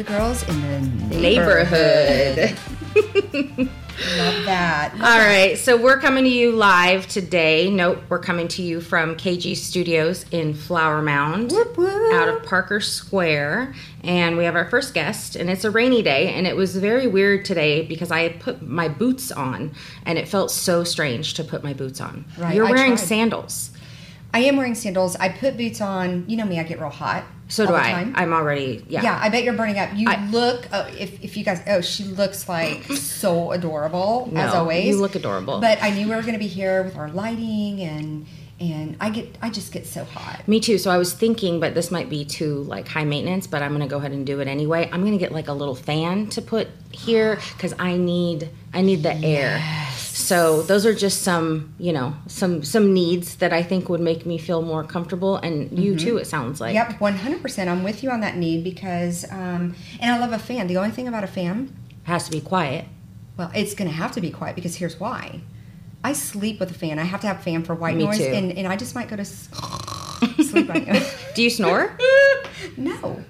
To Girls in the Neighborhood. Love that. All right, so we're coming to you live today. Nope, we're coming to you from KG Studios in Flower Mound, Whoop, whoop. out of Parker Square, and we have our first guest. And it's a rainy day, and it was very weird today because I had put my boots on, and it felt so strange to put my boots on. Right, You're wearing sandals. I am wearing sandals. I put boots on. You know me, I get real hot. So do I. time. I'm already yeah. yeah, I bet you're burning up. You I- look, uh, if, if you guys, oh, she looks like so adorable as always. you look adorable. But I knew we were going to be here with our lighting and and I get, I just get so hot. Me too. So I was thinking, but this might be too like high maintenance. But I'm gonna go ahead and do it anyway. I'm gonna get like a little fan to put here because I need I need the air. So those are just some you know some some needs that I think would make me feel more comfortable. And you too. It sounds like. Yep, 100%. I'm with you on that need because, um, and I love a fan. The only thing about a fan, Has to be quiet. well, it's going to have to be quiet because here's why. I sleep with a fan. I have to have a fan for white Me noise, too. and, and I just might go to sleep on you. Do you snore? no.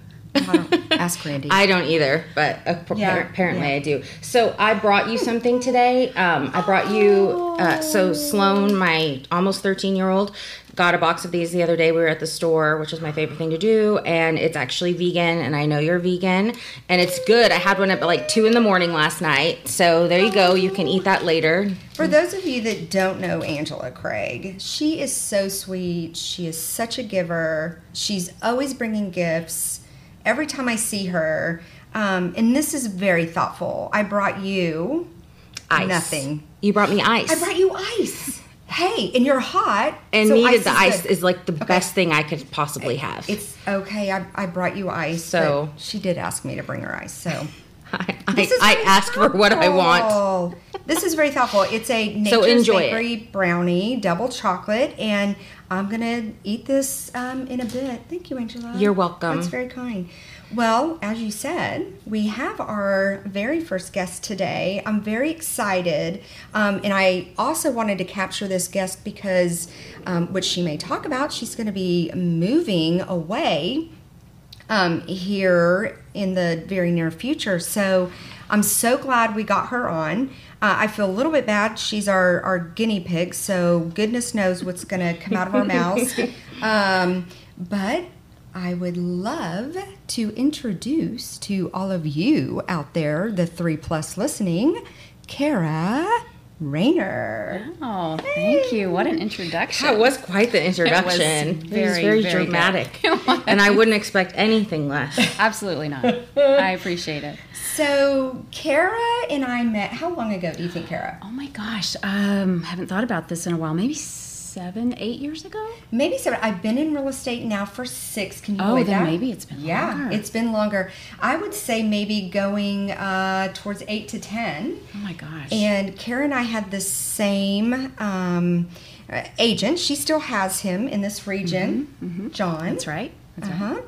I don't. Ask Randy. I don't either, but appar- Yeah, apparently yeah. I do. So I brought you something today. Um, I brought you, uh, so Sloan, my almost 13 year old, got a box of these the other day. We were at the store, which is my favorite thing to do, and it's actually vegan, and I know you're vegan, and it's good. I had one at like 2 in the morning last night. So there you go. You can eat that later. For those of you that don't know Angela Craig, she is so sweet. She is such a giver. She's always bringing gifts. Every time I see her, um, and this is very thoughtful. I brought you Ice. Nothing. You brought me ice. I brought you ice. Hey, and you're hot. and so needed ice the is ice good. is like the best thing I could possibly have. It's okay. I, I brought you ice. So- she did ask me to bring her ice. So I, I, I ask for what I want. This is very thoughtful. It's a nature's enjoy it. bakery brownie, double chocolate, and I'm gonna eat this um, in a bit. Thank you, Angela. You're welcome. That's very kind. Well, as you said, we have our very first guest today. I'm very excited, um, and I also wanted to capture this guest because, um, which she may talk about, she's going to be moving away um, here in the very near future. So I'm so glad we got her on. Uh, I feel a little bit bad. She's our, our guinea pig, so goodness knows what's going to come out of our mouths. Um, but I would love to introduce to all of you out there, the three plus listening, Kara Rainer. Oh, thank you. What an introduction. That was quite the introduction. It was very, very, very dramatic. And I wouldn't expect anything less. Absolutely not. I appreciate it. So, Kara and I met, how long ago do you think, Kara? Oh my gosh. Um, haven't thought about this in a while. Maybe seven, eight years ago? Maybe seven. I've been in real estate now for six. Can you Oh, believe then that? maybe it's been yeah, longer. it's been longer. I would say maybe going uh, towards eight to ten. Oh my gosh. And Karen and I had the same um, uh, agent. She still has him in this region, John. Mm-hmm, That's right. That's Uh right. huh.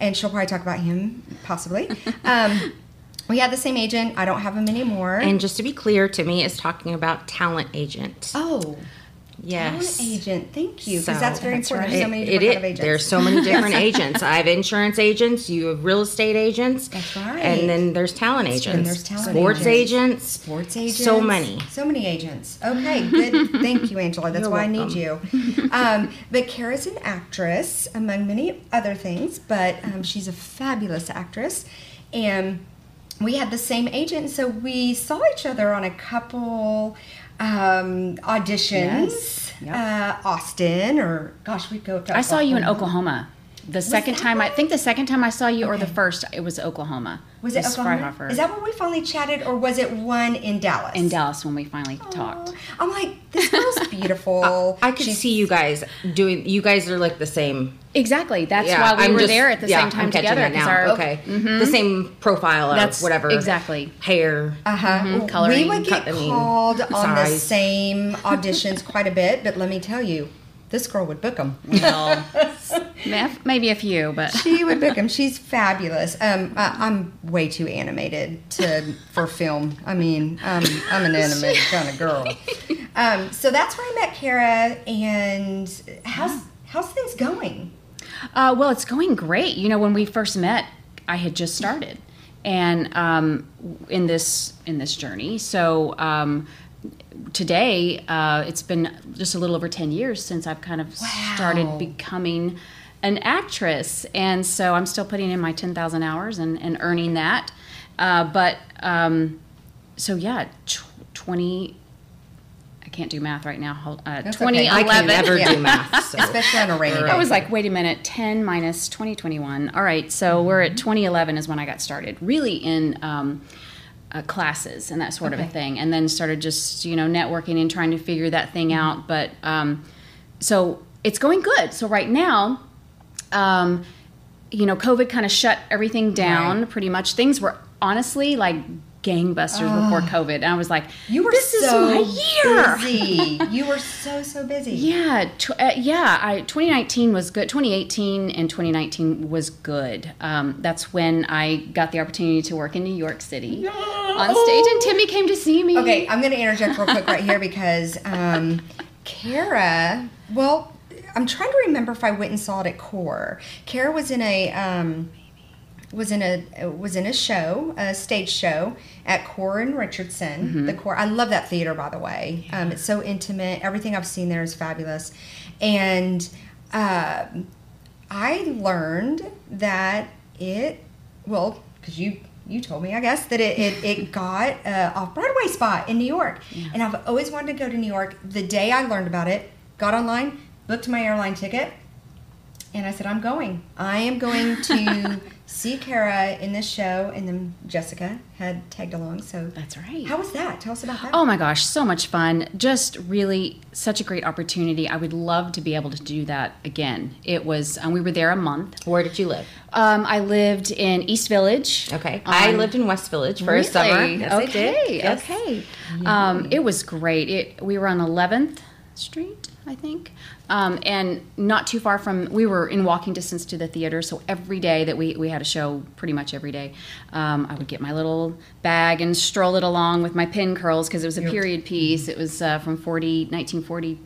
And she'll probably talk about him possibly. um, we had the same agent. I don't have him anymore. And just to be clear, to me is talking about talent agent. oh, yes. talent agent. Thank you, because So- that's very That's important. right. There's so many different it is. agents. There's so many different agents. I have insurance agents. You have real estate agents. That's right. And then there's talent agents. And there's talent Sports agents. Sports agents. So many. So many agents. Okay, good. Thank you, Angela. That's You're why I need you. Um, but Kara's an actress, among many other things, but um, she's a fabulous actress. And we had the same agent, so we saw each other on a couple um, auditions. Yes. Yep. Uh, Austin, or gosh, we'd go to I saw you in Oklahoma. Oklahoma. The second that time, I think the second time I saw you, or the Okay. first, it was Oklahoma. Was it Oklahoma? Freihofer. Is that when we finally chatted, or was it one in Dallas? in Dallas when we finally talked? I'm like, this girl's beautiful. I could She's- see you guys doing. You guys are like the same. Exactly. That's Yeah, why we I'm were just- there at the yeah, same time I'm catching together. that 'cause now. our- okay, the same profile of That's- whatever. exactly. Hair. Uh-huh. Mhm, We would get cut- I mean, called on the size. same auditions quite a bit, but let me tell you, this girl would book them. Well, maybe a few, but She would book them. She's fabulous. Um, I, I'm way too animated to for film. I mean, um, I'm an animated kind of girl. Um, so that's where I met Kara. And how's how's things going? Uh, well, it's going great. You know, when we first met, I had just started, and um, in this in this journey. So um, today, uh, it's been just a little over ten years since I've kind of started becoming an actress, and so I'm still putting in my ten thousand hours and, and earning that. Uh, but um, so yeah, tw- twenty. I can't do math right now. Hold, uh, That's okay. 2011. I I can never Yeah. do math. So. Especially on a rainy day. I was like, wait a minute, 10 minus 2021. All right, so we're Mm-hmm. at 2011 is when I got started, really in um, uh, classes and that sort of a thing. And then started just, you know, networking and trying to figure that thing Mm-hmm. out. But um, so it's going good. So right now, um, you know, COVID kind of shut everything down Right. pretty much. Things were honestly like gangbusters before COVID. And I was like, you were this so is my year. busy. You were so so busy. Yeah, tw- uh, yeah. I 2019 was good. 2018 and 2019 was good. Um, that's when I got the opportunity to work in New York City on stage, and Timmy came to see me. Okay, I'm going to interject real quick right here because um, Kara, well, I'm trying to remember if I went and saw it at Core. Kara was in a um, was in a was in a show, a stage show at Core and Richardson. The Core, I love that theater by the way. Um, it's so intimate. Everything I've seen there is fabulous, and uh, I learned that it well because you you told me I guess that it it, it got a off Broadway spot in New York, and I've always wanted to go to New York. The day I learned about it, got online, booked my airline ticket, and I said I'm going. I am going to see Kara in this show, and then Jessica had tagged along. So That's right. how was that? Tell us about that. Oh my gosh, so much fun. Just really such a great opportunity. I would love to be able to do that again. It was, um, we were there a month. Where did you live? Um, I lived in East Village. Okay. I Um, lived in West Village for a summer. Really? Yes, I okay. did. Yes. Okay. Um, it was great. It we were on 11th Street, I think, um, and not too far from. We were in walking distance to the theater, so every day that we we had a show, pretty much every day, um, I would get my little bag and stroll it along with my pin curls because it was a period piece. It was uh, from 40 1942.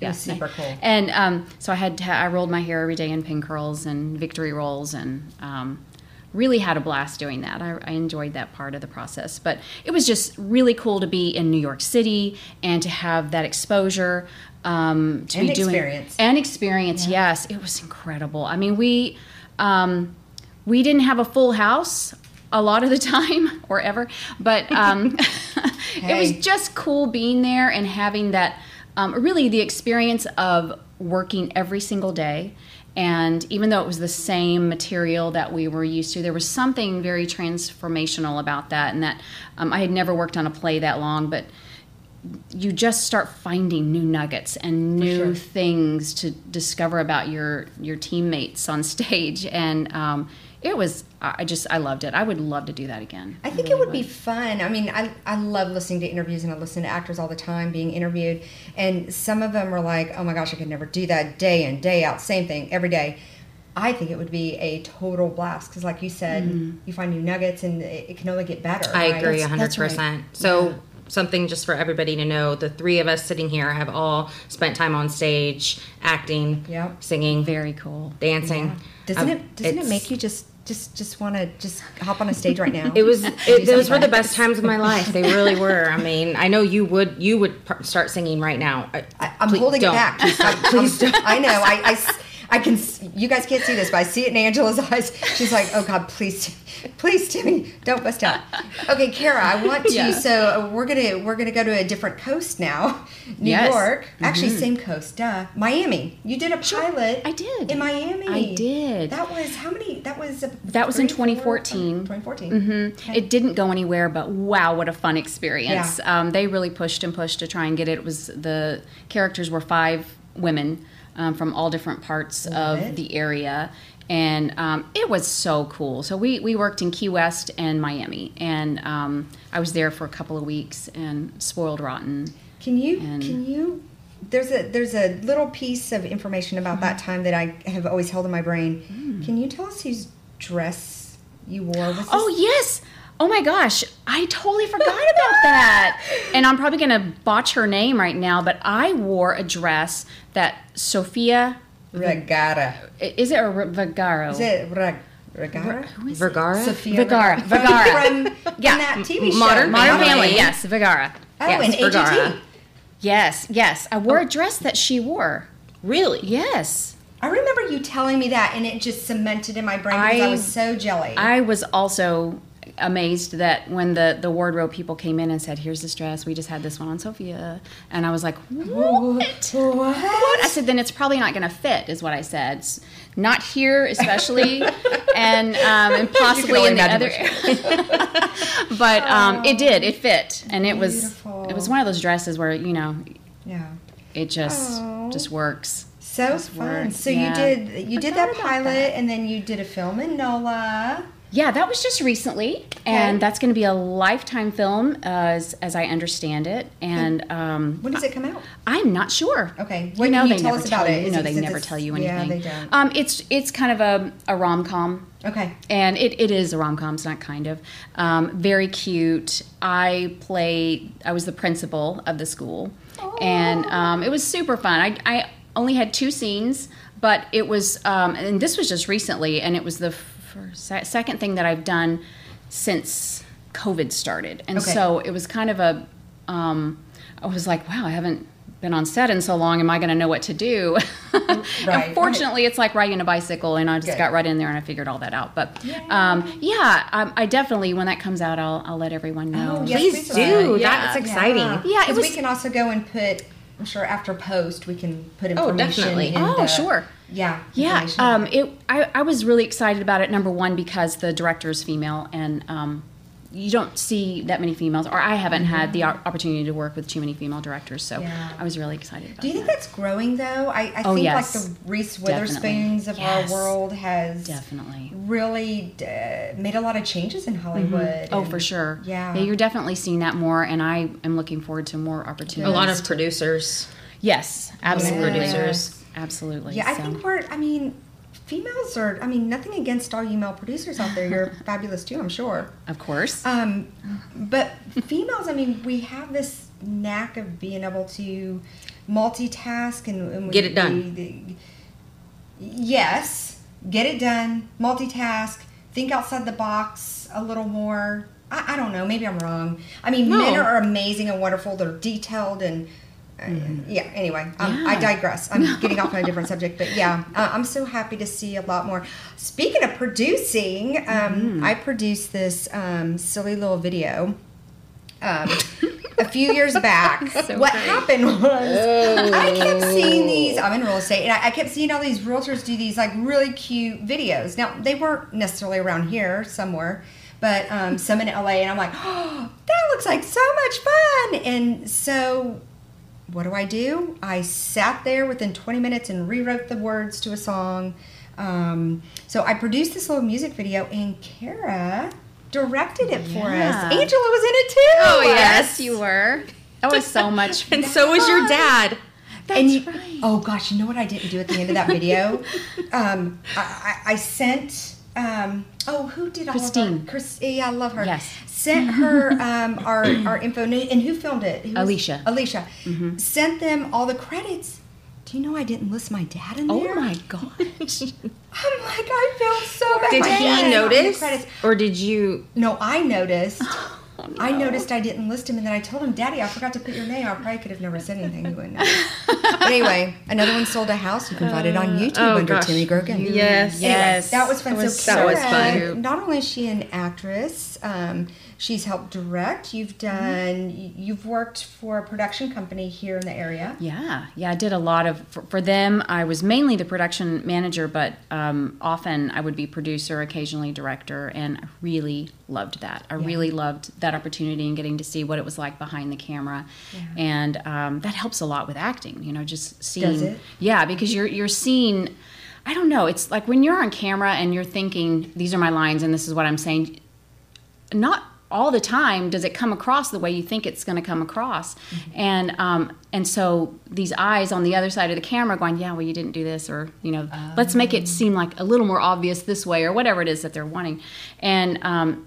It was super cool. And um, so I had to, I rolled my hair every day in pin curls and victory rolls and um, really had a blast doing that. I, I enjoyed that part of the process. But it was just really cool to be in New York City and to have that exposure. Um, to And be doing experience. and experience, yes, it was incredible. I mean, we um, we didn't have a full house a lot of the time or ever, but um, it was just cool being there and having that um, really the experience of working every single day. And even though it was the same material that we were used to, there was something very transformational about that. And that um, I had never worked on a play that long, but you just start finding new nuggets and new sure. things to discover about your your teammates on stage. And um, it was I I just I loved it. I would love to do that again. I think it would be fun. I mean, I, I love listening to interviews and I listen to actors all the time being interviewed. And some of them are like, oh my gosh, I could never do that day in, day out, same thing every day. I think it would be a total blast because, like you said, you find new nuggets and it, it can only get better. I right? agree That's- that's 100%. right. So, something just for everybody to know the three of us sitting here have all spent time on stage acting, Yep. singing, Very cool. dancing. Doesn't Um, it doesn't it make you just just just want to just hop on a stage right now? It was. It, those were the best times of my life. They really were. I mean, I know you would. You would start singing right now. I, please holding don't. it back. Please I'm- don't. I know. don't. I know. I, I can. You guys can't see this, but I see it in Angela's eyes. She's like, "Oh God, please, please, Timmy, don't bust out." Okay, Kara, I want to. Yeah. So we're gonna we're gonna go to a different coast now, New Yes. York. Actually, same coast. Duh, Miami. You did a pilot. I did. in Miami. I did. That was how many? That was a That was in four, 2014. 2014. hmm It didn't go anywhere, but wow, what a fun experience! Um, they really pushed and pushed to try and get it. It was the characters were five women um, from all different parts Love of it. the area, and um, it was so cool. So we we worked in Key West and Miami, and um, I was there for a couple of weeks and spoiled rotten. Can you And- can you there's a there's a little piece of information about that Mm-hmm. time that I have always held in my brain. Mm. Can you tell us whose dress you wore? Was Oh yes. Oh my gosh, I totally forgot about that. And I'm probably going to botch her name right now, but I wore a dress that Sophia Regatta. is it a Vagaro? Is it reg, Vergara. Vergara. Sophia Vergara. From- Vergara. From, from Yeah. that TV show. Modern Modern Family. Family, yes, Vergara. Oh, yes, and Vergara. AGT. yes, yes. I wore a oh. dress that she wore. Really? Yes. I remember you telling me that, and it just cemented in my brain because I, I- was so jelly. I was also amazed that when the the wardrobe people came in and said, "Here's this dress. We just had this one on Sophia," and I was like, "What? what? I said, "Then it's probably not going to fit," is what I said. It's not here, especially, and um, and possibly in the other. but um, it did. It fit, and it was it was one of those dresses where you know Yeah. it just Aw. just works. So Just fun. works, So yeah. you did you did that pilot, that. and then you did a film in NOLA. Yeah, that was just recently, and Okay. that's going to be a lifetime film, as as I understand it. And um, When does it come out? I'm not sure. Okay. You know can you they tell never us tell about you. it? You know they never tell you anything. yeah, they don't. Um, it's it's kind of a, a rom com. Okay. And it, it is a rom com. It's not kind of um, very cute. I play. I was the principal of the school, and um, it was super fun. I, I only had two scenes, but it was. Um, and this was just recently, and it was the first, se- second thing that I've done since COVID started, and Okay. so it was kind of a. Um, I was like, wow, I haven't been on set in so long. Am I going to know what to do? right. Unfortunately, it's like riding a bicycle, and I just Good. got right in there and I figured all that out. But um, yeah, um, I definitely when that comes out, I'll, I'll let everyone know. Oh, yes, Please please do. do. That's exciting. Yeah, it 'Cause was- we can also go and put. I'm sure after post we can put information. Oh, information. definitely. in Oh, the- sure. Yeah. Yeah, um, it. I, I was really excited about it. Number one, because the director is female, and um, you don't see that many females, or I haven't had the opportunity to work with too many female directors. So Yeah. I was really excited about Do you think that. that's growing though? I, I Oh, think yes. like the Reese Definitely. Witherspoons of Yes. our world has Definitely. really uh, made a lot of changes in Hollywood. Oh, and- for sure. Yeah. you're definitely seeing that more, and I am looking forward to more opportunities. A lot of producers. yes, absolutely, producers. absolutely. Yeah, I think we're. I mean, females are. I mean, nothing against all you male producers out there. You're fabulous too, I'm sure. of course. Um, but females, I mean, we have this knack of being able to multitask and, and we, Get it done. we- the- yes, get it done. Multitask. Think outside the box a little more. I, I don't know. Maybe I'm wrong. I mean, No. men are amazing and wonderful. They're detailed and. Uh, Yeah. Anyway, um, I digress. I'm getting off on a different subject, but yeah, uh, I'm so happy to see a lot more. Speaking of producing, um, I produced this um, silly little video um, a few years back. So what great. happened was I kept seeing these. I'm in real estate, and I, I kept seeing all these realtors do these like really cute videos. Now they weren't necessarily around here somewhere, but um, some in LA, and I'm like, oh, that looks like so much fun. And so what do I do? I sat there within 20 minutes and rewrote the words to a song. Um, so I produced this little music video, and Kara directed it for us. Angela was in it too. oh yes, you were. That was so much. And so was your dad. That's and you, right. oh gosh, you know what I didn't do at the end of that video? um, I, I, I sent. Um, oh, who did all Christine. of our, Chris, yeah, I love her. Yes. Sent her um, our our info, and who filmed it? Who was- Alicia. Mm-hmm. Alicia. Sent them all the credits. Do you know I didn't list my dad in there? Oh my gosh. I'm like, I feel so bad. Did he is not in the notice? credits. Or did you? No, I noticed. Oh, I noticed I didn't list him, and then I told him, Daddy, I forgot to put your name. I probably could have never said anything. He wouldn't know. but anyway, another one sold a house. You can find it on YouTube oh, under gosh. Timmy Gergen. Yes. Anyway, Yes. that was fun. That was so so Kara, fun. Not only is she an actress, um, she's helped direct. You've done. You've worked for a production company here in the area. Yeah, yeah, I did a lot of for, for them. I was mainly the production manager, but um, often I would be producer, occasionally director, and I really loved that. I really loved that opportunity and getting to see what it was like behind the camera, and um, that helps a lot with acting. You know, just seeing. it? Yeah, because you're you're seeing. I don't know. It's like when you're on camera and you're thinking, "These are my lines, and this is what I'm saying." Not all the time does it come across the way you think it's going to come across, and um, and so these eyes on the other side of the camera going, "Yeah, well, you didn't do this," or you know, let's make it seem like a little more obvious this way, or whatever it is that they're wanting, and um,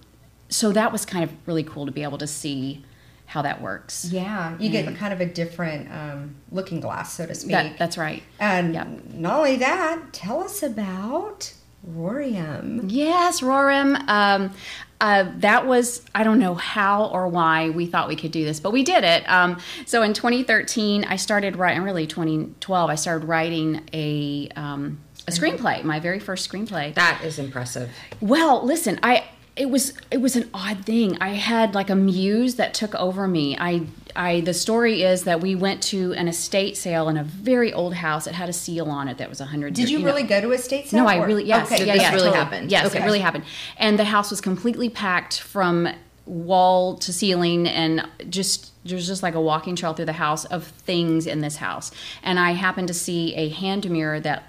so that was kind of really cool to be able to see how that works. Yeah, you get kind of a different um, looking glass, so to speak. That, that's right. And Yep. not only that, tell us about Rorium. Yes, Rorem. Um, uh, that was I don't know how or why we thought we could do this, but we did it. Um, so in 2013, I started writing. Really, 2012, I started writing a um, a screenplay. My very first screenplay. That is impressive. Well, listen, I it was it was an odd thing. I had like a muse that took over me. I I the story is that we went to an estate sale in a very old house. It had a seal on it that was a hundred. Did you, know- really go to a state sale? no, I really yes, Okay. yeah, this yeah, really totally. happened. Yes, Okay. it really happened. And the house was completely packed from wall to ceiling, and just there's just like a walking trail through the house of things in this house. And I happened to see a hand mirror that.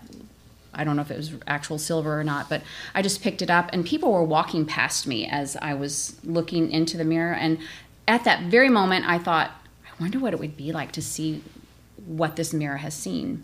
I don't know if it was actual silver or not, but I just picked it up and people were walking past me as I was looking into the mirror. And at that very moment, I thought, I wonder what it would be like to see what this mirror has seen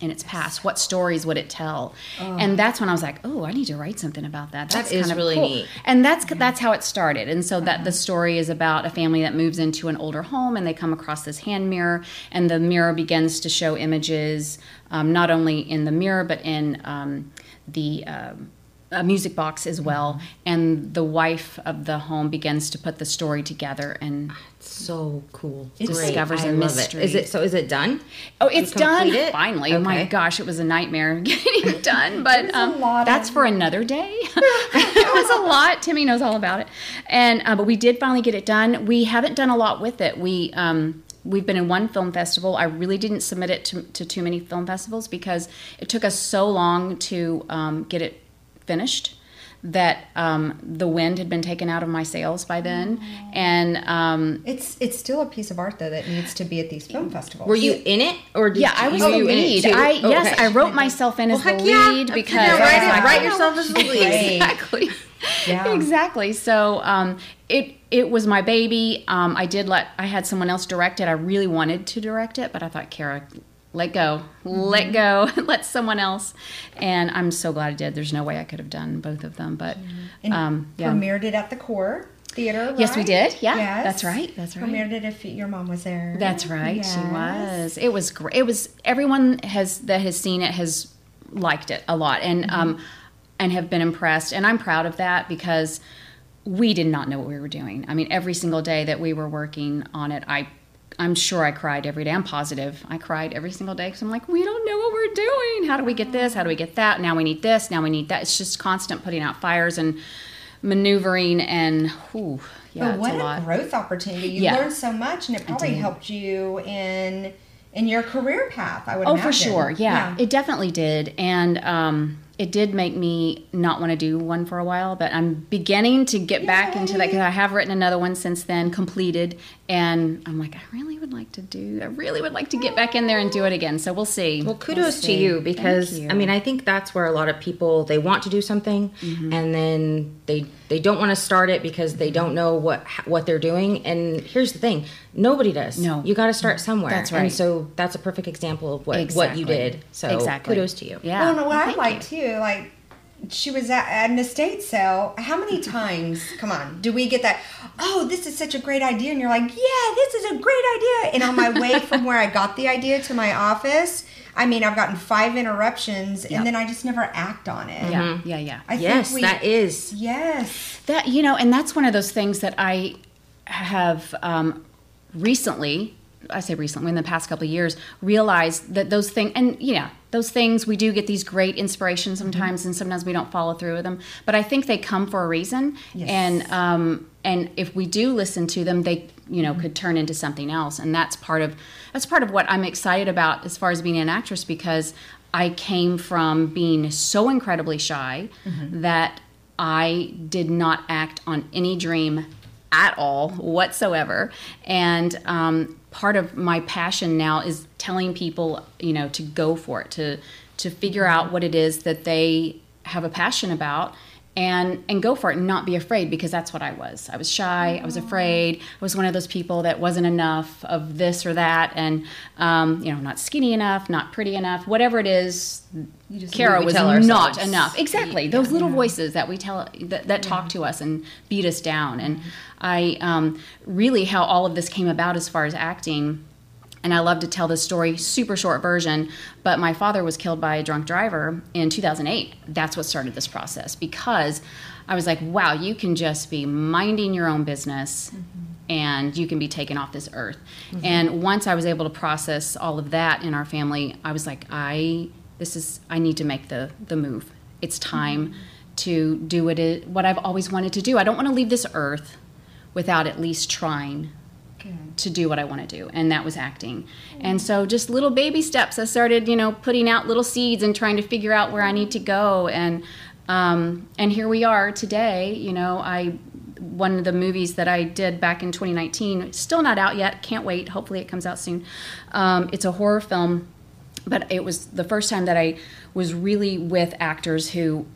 in its past. What stories would it tell? And that's when I was like, oh, I need to write something about that. That's is kind of really cool. neat. And that's that's how it started. And so that the story is about a family that moves into an older home and they come across this hand mirror, and the mirror begins to show images, um, not only in the mirror but in um, the um, a music box as well. And the wife of the home begins to put the story together and So cool. It's Great. discovers I a love mystery. It. Is it so? Is it done? Oh, it's done it? finally. Oh my gosh, it was a nightmare getting it done, but There's um, lot that's for another day. it was a lot. Timmy knows all about it, and uh, but we did finally get it done. We haven't done a lot with it. We um, we've been in one film festival. I really didn't submit it to, to too many film festivals because it took us so long to um, get it finished that um, the wind had been taken out of my sails by then, and um, It's it's still a piece of art though that needs to be at these film festivals. Were you in it or did yeah, I was were the you in it lead. too? I Oh, yes, okay. I wrote myself in as Well, the yeah. lead because Yeah, I write, it, like, write oh, yourself as the lead. Exactly Yeah. exactly so um, it it was my baby um, i did let i had someone else direct it i really wanted to direct it but i thought kara let go let go let someone else and i'm so glad i did there's no way i could have done both of them but and um, yeah. premiered it at the Core Theater. Yes, we did. Yeah, Yes. that's right, that's right. Premiered it if your mom was there. That's right. She was. It was great. It was everyone has that has seen it has liked it a lot and um and have been impressed and I'm proud of that because we did not know what we were doing. I mean, every single day that we were working on it, I I'm sure I cried every day. I'm positive. I cried every single day because I'm like, we don't know what we're doing. How do we get this? How do we get that? Now we need this. Now we need that. It's just constant putting out fires and maneuvering and whew, yeah, but what a a, growth opportunity! You Yeah. learned so much, and it probably helped you in in your career path. I would. Oh, imagine. for sure. Yeah, it definitely did, and um, it did make me not want to do one for a while. But I'm beginning to get back into that because I have written another one since then, completed, and I'm like, I really would like to do. I really would like to get back in there and do it again. So we'll see. Well, kudos to see. you because you. I mean I think that's where a lot of people they want to do something Mm-hmm. and then they they don't want to start it because they don't know what what they're doing. And here's the thing: nobody does. No. you got to start somewhere. That's And right. so that's a perfect example of what what you did. So Exactly. kudos to you. Yeah. Well, no, what I Thank like too, like she was at, at an estate sale. How many times, come on, do we get that? Oh, this is such a great idea, and you're like, yeah, this is a great idea. And on my way from where I got the idea to my office, I mean, I've gotten five interruptions, Yep. and then I just never act on it. Yeah. Yeah. Yeah. I Yes, think we, that is. Yes. That you know, and that's one of those things that I have um, recently. I say recently, in the past couple of years, realized that those things, and yeah, those things we do get these great inspirations sometimes, and sometimes we don't follow through with them. But I think they come for a reason, Yes. and um, and if we do listen to them, they you know could turn into something else, and that's part of that's part of what I'm excited about as far as being an actress because I came from being so incredibly shy that I did not act on any dream at all whatsoever. And um, part of my passion now is telling people, you know, to go for it, to to figure out what it is that they have a passion about. And, and go for it and not be afraid because that's what I was. I was shy. I was afraid. I was one of those people that wasn't enough of this or that, and um, you know, not skinny enough, not pretty enough, whatever it is. Kara was not enough. Exactly. Those little voices that we tell that, that talk to us and beat us down. And I um, really how all of this came about as far as acting And I love to tell this story, super short version, but my father was killed by a drunk driver in 2008. That's what started this process because I was like, wow, you can just be minding your own business mm-hmm. and you can be taken off this earth. Mm-hmm. And once I was able to process all of that in our family, I was like, I this is I need to make the the move. It's mm-hmm. time to do what it what I've always wanted to do. I don't want to leave this earth without at least trying to do what I want to do, and that was acting. And so, just little baby steps. I started, you know, putting out little seeds and trying to figure out where I need to go. And um, and here we are today. You know, I one of the movies that I did back in 2019, still not out yet. Can't wait. Hopefully, it comes out soon. Um, it's a horror film, but it was the first time that I was really with actors who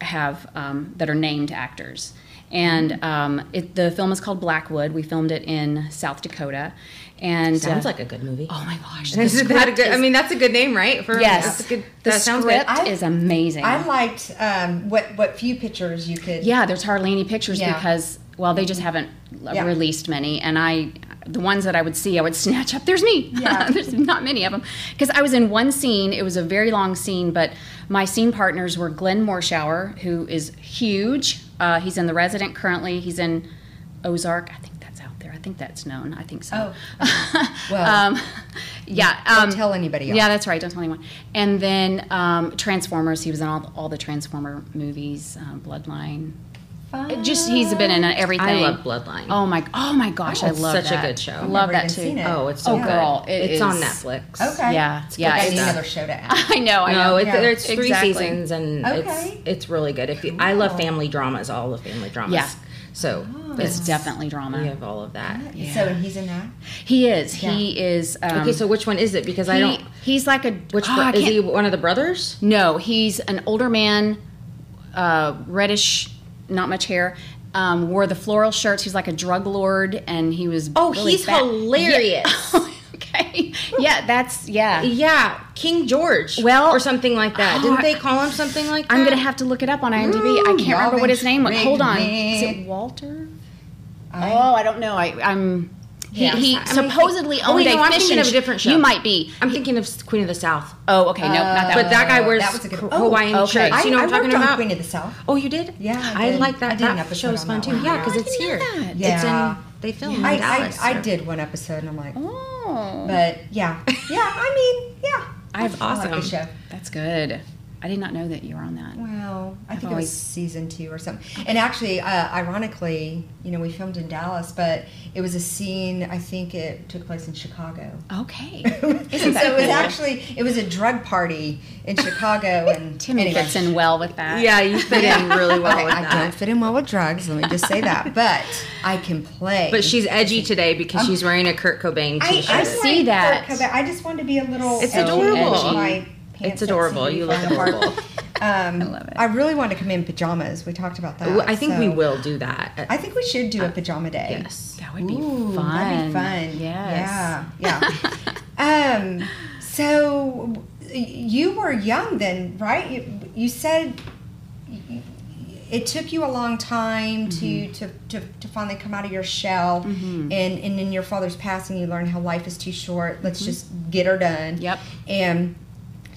have um, that are named actors. And um, it, the film is called Blackwood. We filmed it in South Dakota, and Sounds uh, like a good movie. oh my gosh, the Isn't that a script good, I mean, that's a good name, right? For yes, that's a good. the That sounds good. script I- is amazing. I liked um, what what few pictures you could. Yeah, there's hardly any pictures Yeah. because well, they just haven't Yeah. released many, and I, the ones that I would see, I would snatch up. There's me. Yeah. there's not many of them because I was in one scene. It was a very long scene, but my scene partners were Glenn Morshower, who is huge. Uh, he's in The Resident currently. He's in Ozark. I think that's out there. I think that's known. I think so. Oh. Well, um, yeah. don't Um, tell anybody else. yeah, that's right. Don't tell anyone. And then um, Transformers. He was in all, all the Transformer movies. Uh, Bloodline. Just he's been in everything. I love Bloodline. Oh my! Oh my gosh! I love that. such a good show. I've Love never that even too. seen it. Oh, it's so Oh, good. girl, it it's on Netflix. Okay. Yeah, yeah. I need it's- another show to add. I know. I No, know. it's, Yeah. it's three Exactly. seasons and Okay. it's it's really good. If you, I love family dramas, all the family dramas. Yeah. So it's definitely drama. we have all of that. So he's in that. He is. He is. Um, Okay, so which one is it? Because I don't. He's like a. Which oh, bro- is he? One of the brothers? No, he's an older man, uh, reddish, not much hair. Um, wore the floral shirts. He's like a drug lord, and he was. Oh, really he's fat. hilarious. Yeah. okay. Yeah, that's yeah. Yeah, King George. Well- or something like that. Oh, Didn't they call him something like that? I'm gonna have to look it up on IMDb. I can't y'all remember what his name was. Hold on. Is it Walter? I- oh, I don't know. I, I'm. He, Yeah. he I mean, supposedly oh, owned wait, no, a I'm fish thinking of a different show. You might be. I'm thinking of Queen of the South. Oh, okay. No, not that one. But one. that guy wears that was a good- H- oh, Hawaiian okay. shirts. You know I what I'm talking on about? Queen of the South. Oh, you did? Yeah, I I, like that. I did an that episode show's on fun too. Yeah, because it's here. know. It's Yeah. in. They filmed I, in Dallas. I, I did one episode and I'm like, Oh, but yeah, yeah. I mean, yeah. I've I like awesome. show. that's good. I did not know that you were on that. Well, I think it was season two or something. And actually, uh, ironically, you know, we filmed in Dallas, but it was a scene. I think it took place in Chicago. Okay. so Isn't it that was cool? actually it was a drug party in Chicago, and Timmy anyway. fits in well with that. Yeah, you fit in really well Okay, with I that. don't fit in well with drugs. Let me just say that, but I can play. But she's edgy today because she's wearing a Kurt Cobain t-shirt. I see that. Kurt Cobain. I just wanted to be a little. It's edgy adorable. with my pants It's adorable. You look adorable. Um, I love it. I really want to come in pajamas. We talked about that. Well, I think we will do that. I think we should do a pajama day. yes. That would be Ooh, fun. That'd be fun. Yes. Yeah. Yeah. um, so you were young then, right? You, you said it took you a long time Mm-hmm. to, to, to, to finally come out of your shell. And, and in your father's passing, you learned how life is too short. Let's just get her done. Mm-hmm. Yep. And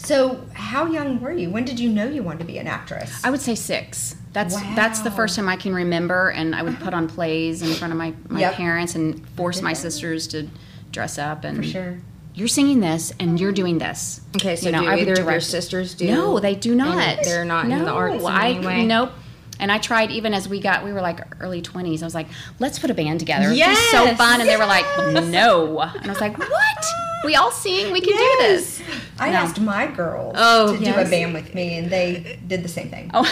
so, how young were you? When did you know you wanted to be an actress? I would say six. That's that's the first time I can remember, and I would put on plays in front of my, my Yep. parents and force my sisters to dress up and For sure. you're singing this and you're doing this. Okay, so You know, do I either of your sisters do? No, they do not. they're not no, in the arts I? Nope. And I tried even as we got, we were like early 20s. I was like, let's put a band together. It'd be so fun. And they were like, no. And I was like, what? We all sing. We can do this. I No. asked my girls Oh, to do a band with me, and they did the same thing. Oh,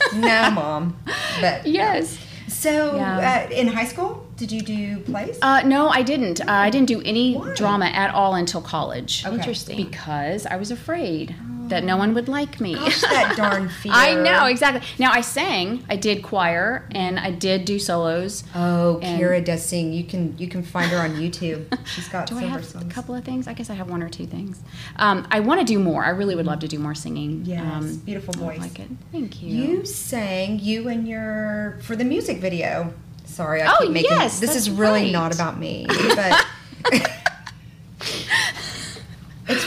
no, mom. But yes. So, Yeah. uh, in high school, did you do plays? Uh, no, I didn't. Uh, I didn't do any Why? drama at all until college. Okay. Interesting. Because I was afraid that no one would like me. Gosh, that darn fear. I know exactly. Now I sang. I did choir and I did do solos. Oh, Kara does sing. You can you can find her on YouTube. She's got Do I have songs. a couple of things? I guess I have one or two things. Um, I want to do more. I really would love to do more singing. Yes, Um, beautiful I voice. like it. Thank you. You sang you and your for the music video. Sorry, I Oh, keep making yes, this is really right. not about me, but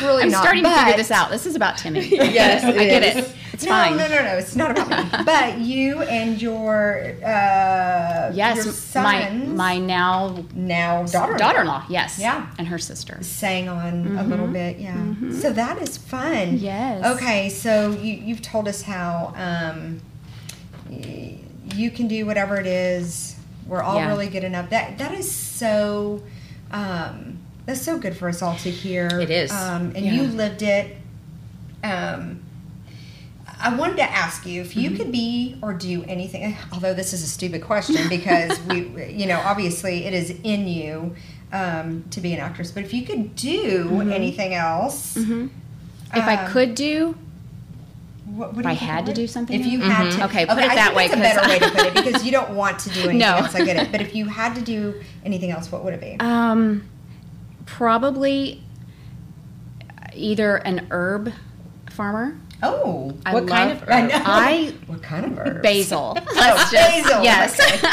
really I'm not. starting to figure this out. This is about Timmy. Yes, I get it. It's no, fine. No, no, no, it's not about me. but you and your uh, Yes, my sons, my now now daughter daughter-in-law. Yes. Yeah. And her sister. sang on a little bit. Yeah, so that is fun. Yes. Okay, so you you've told us how um, you can do whatever it is. We're all Yeah. really good enough. That that is so. Um, that's so good for us all to hear. It is. um, and Yeah. you lived it. Um, I wanted to ask you if Mm-hmm. you could be or do anything. Although this is a stupid question because we, you know, obviously it is in you um, to be an actress. But if you could do anything else, Mm-hmm. If I um, could do, what, what If I had to do something If you else? had to, Okay, put it I that way, That's a better way to put it because you don't want to do anything No. else. I get it. But if you had to do anything else, what would it be? um, probably either an herb farmer. oh, I What kind of I herb? know. I what kind of herb? basil. Oh, basil. yes. Okay.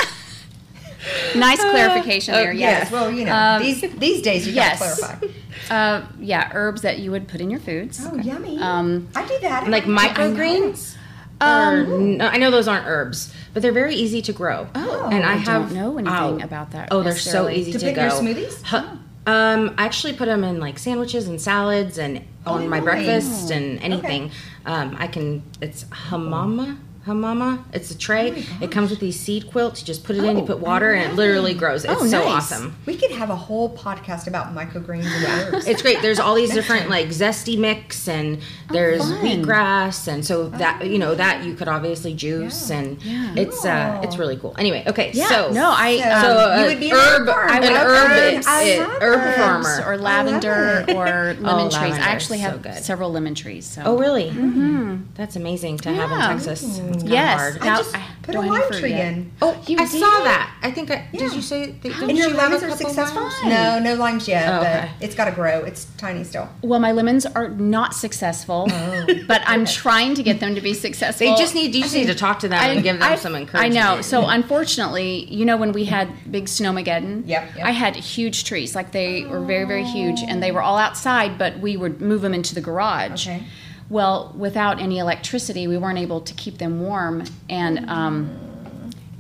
nice clarification there. Oh, Yes. Yes. Well, you know, Um, these these days you yes. gotta clarify. Uh, yeah, herbs that you would put in your foods. Oh, yummy. Um, I do that. Like I microgreens? Um, no, I know those aren't herbs, but they're very easy to grow. Oh. and I, I have don't know anything oh, about that Oh, they're so easy To grow to, put go. in your smoothies? Huh. Um, I actually put them in like sandwiches and salads and on my nice. breakfast and anything. Um, I can. It's hamama. Hamama. It's a tray. Oh it comes with these seed quilts. You just put it in. You Oh, put water, and it literally grows. It's Oh, so nice. awesome. We could have a whole podcast about microgreens and herbs. It's great. There's all these different like zesty mix and there's fun. wheatgrass and so that you know that you could obviously juice Yeah. and Yeah. it's uh it's really cool. Anyway, okay, Yeah, so no, I So- um, so You uh, would be an herb, herb farmer. an I herb, it. it- herb farmer. or lavender or lemon Oh, trees. I actually is so have several lemon trees. So. Oh really? Mm-hmm. That's amazing to have in Yeah. Texas. It's kinda Yes. hard. I Now, just I put a lime tree yet. in. Oh, You I did? saw that. I think I, Yeah. did you say that, didn't And your you have a lemons are successful? limes? No, no limes yet, Oh, okay. but it's got to grow. It's tiny still. Well, my lemons are not successful, oh, but I'm trying to get them to be successful. They just need you just need to talk to them and give them I- some encouragement. I know. So unfortunately, you know, when we had big snowmageddon, Yep, yep. I had huge trees. Like they were very, very huge, and they were all outside, but we would move them into the garage. Okay. Well, without any electricity, we weren't able to keep them warm, and um,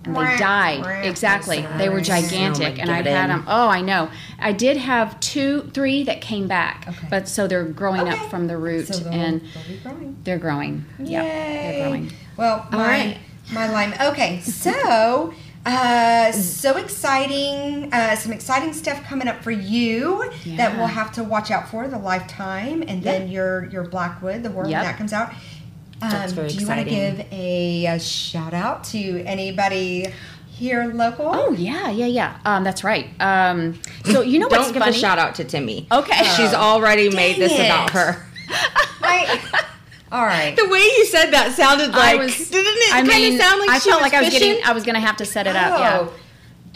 and they died. Exactly, they were gigantic, and I'd had them. Oh, I know. I did have two, three that came back, Okay. but so they're growing Okay. up from the root, So they'll, and they'll be growing. they're growing. Yeah, they're growing. Well, my, right. my lime. Okay, so uh, so exciting! Uh, some exciting stuff coming up for you that we'll have to watch out for. The lifetime, and then your your Blackwood, the worm Yep. that comes out. Um, That's very do you want to give a, a shout out to anybody here local? Oh yeah, yeah, yeah. Um, that's right. Um, so you know what's Don't give funny? a shout out to Timmy. Okay. She's already made this Dang about her. I, all right. The way you said that sounded like I was. didn't it I kind mean, of sound like I felt like I was fishing? getting. I was gonna have to set it up. Yeah. Oh.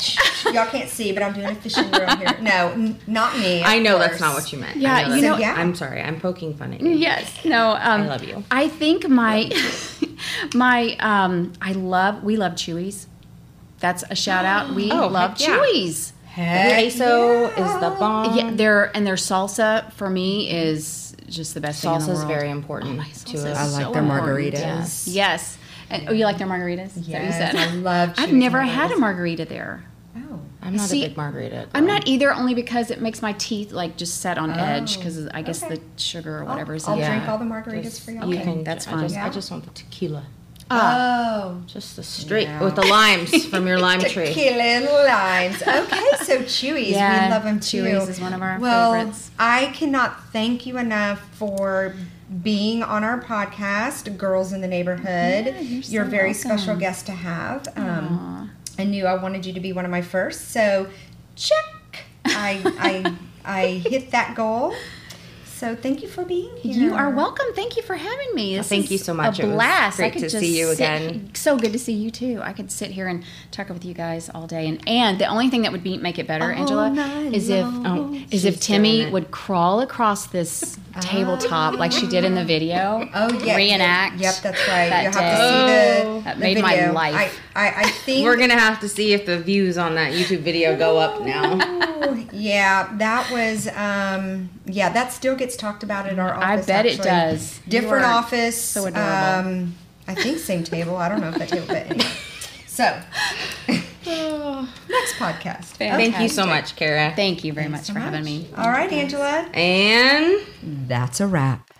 Y'all can't see, but I'm doing a fishing room here. No, n- not me. I know that's not what you meant. Yeah, I you that's- know- Yeah. I'm sorry. I'm poking fun at you. Yes. No. Um, I love you. I think my my um, I love. We love Chuy's. That's a shout out. We Oh, love heck yeah. Chuy's. Heck Queso is yeah. the bomb. Yeah, their and their salsa for me is just the best thing in the Salsa is world. very important oh, to Salsa us. I like so their important. margaritas. Yes. Yes. And, oh, you like their margaritas? Is that what you Yes, said? I love I've Chuy's never had a margarita there. Oh. I'm not See, a big margarita. I'm not either, only because it makes my teeth like just set on edge oh, because I guess Oh, okay. the sugar or whatever is I'll in Yeah. drink all the margaritas Just- for y'all. You Okay, can. that's I fine. just, Yeah. I just want the tequila. Oh. Just the straight Yeah. with the limes from your lime tree. Killing limes. Okay, so Chuy's, Yeah, we love them too. Chuy's is one of our well, favorites. I cannot thank you enough for being on our podcast, Girls in the Neighborhood. Yeah, you're so are a very welcome. special guest to have. Um, I knew I wanted you to be one of my first, so check. I I I hit that goal. So thank you for being here. You are welcome. Thank you for having me. This thank is you so much. A blast. It was blast. great I could to see you sit- again. So good to see you too. I could sit here and talk with you guys all day. And and the only thing that would be make it better, All Angela, night is if oh, is if Timmy would crawl across this tabletop like she did in the video. Oh yeah, Reenact. Yep, that's right. that You'll have to see the, oh, That the made my life. I, I, I think We're gonna have to see if the views on that YouTube video go up now. Ooh, yeah, that was um yeah, that still gets gets talked about at our office. I office. bet it actually. does. You Different are office. so adorable. Um, I think same table. I don't know if that table, but anyway. So, next podcast. Thank you so much, Kara. Thank you very much so for having much. me. All right, Angela. And That's a wrap.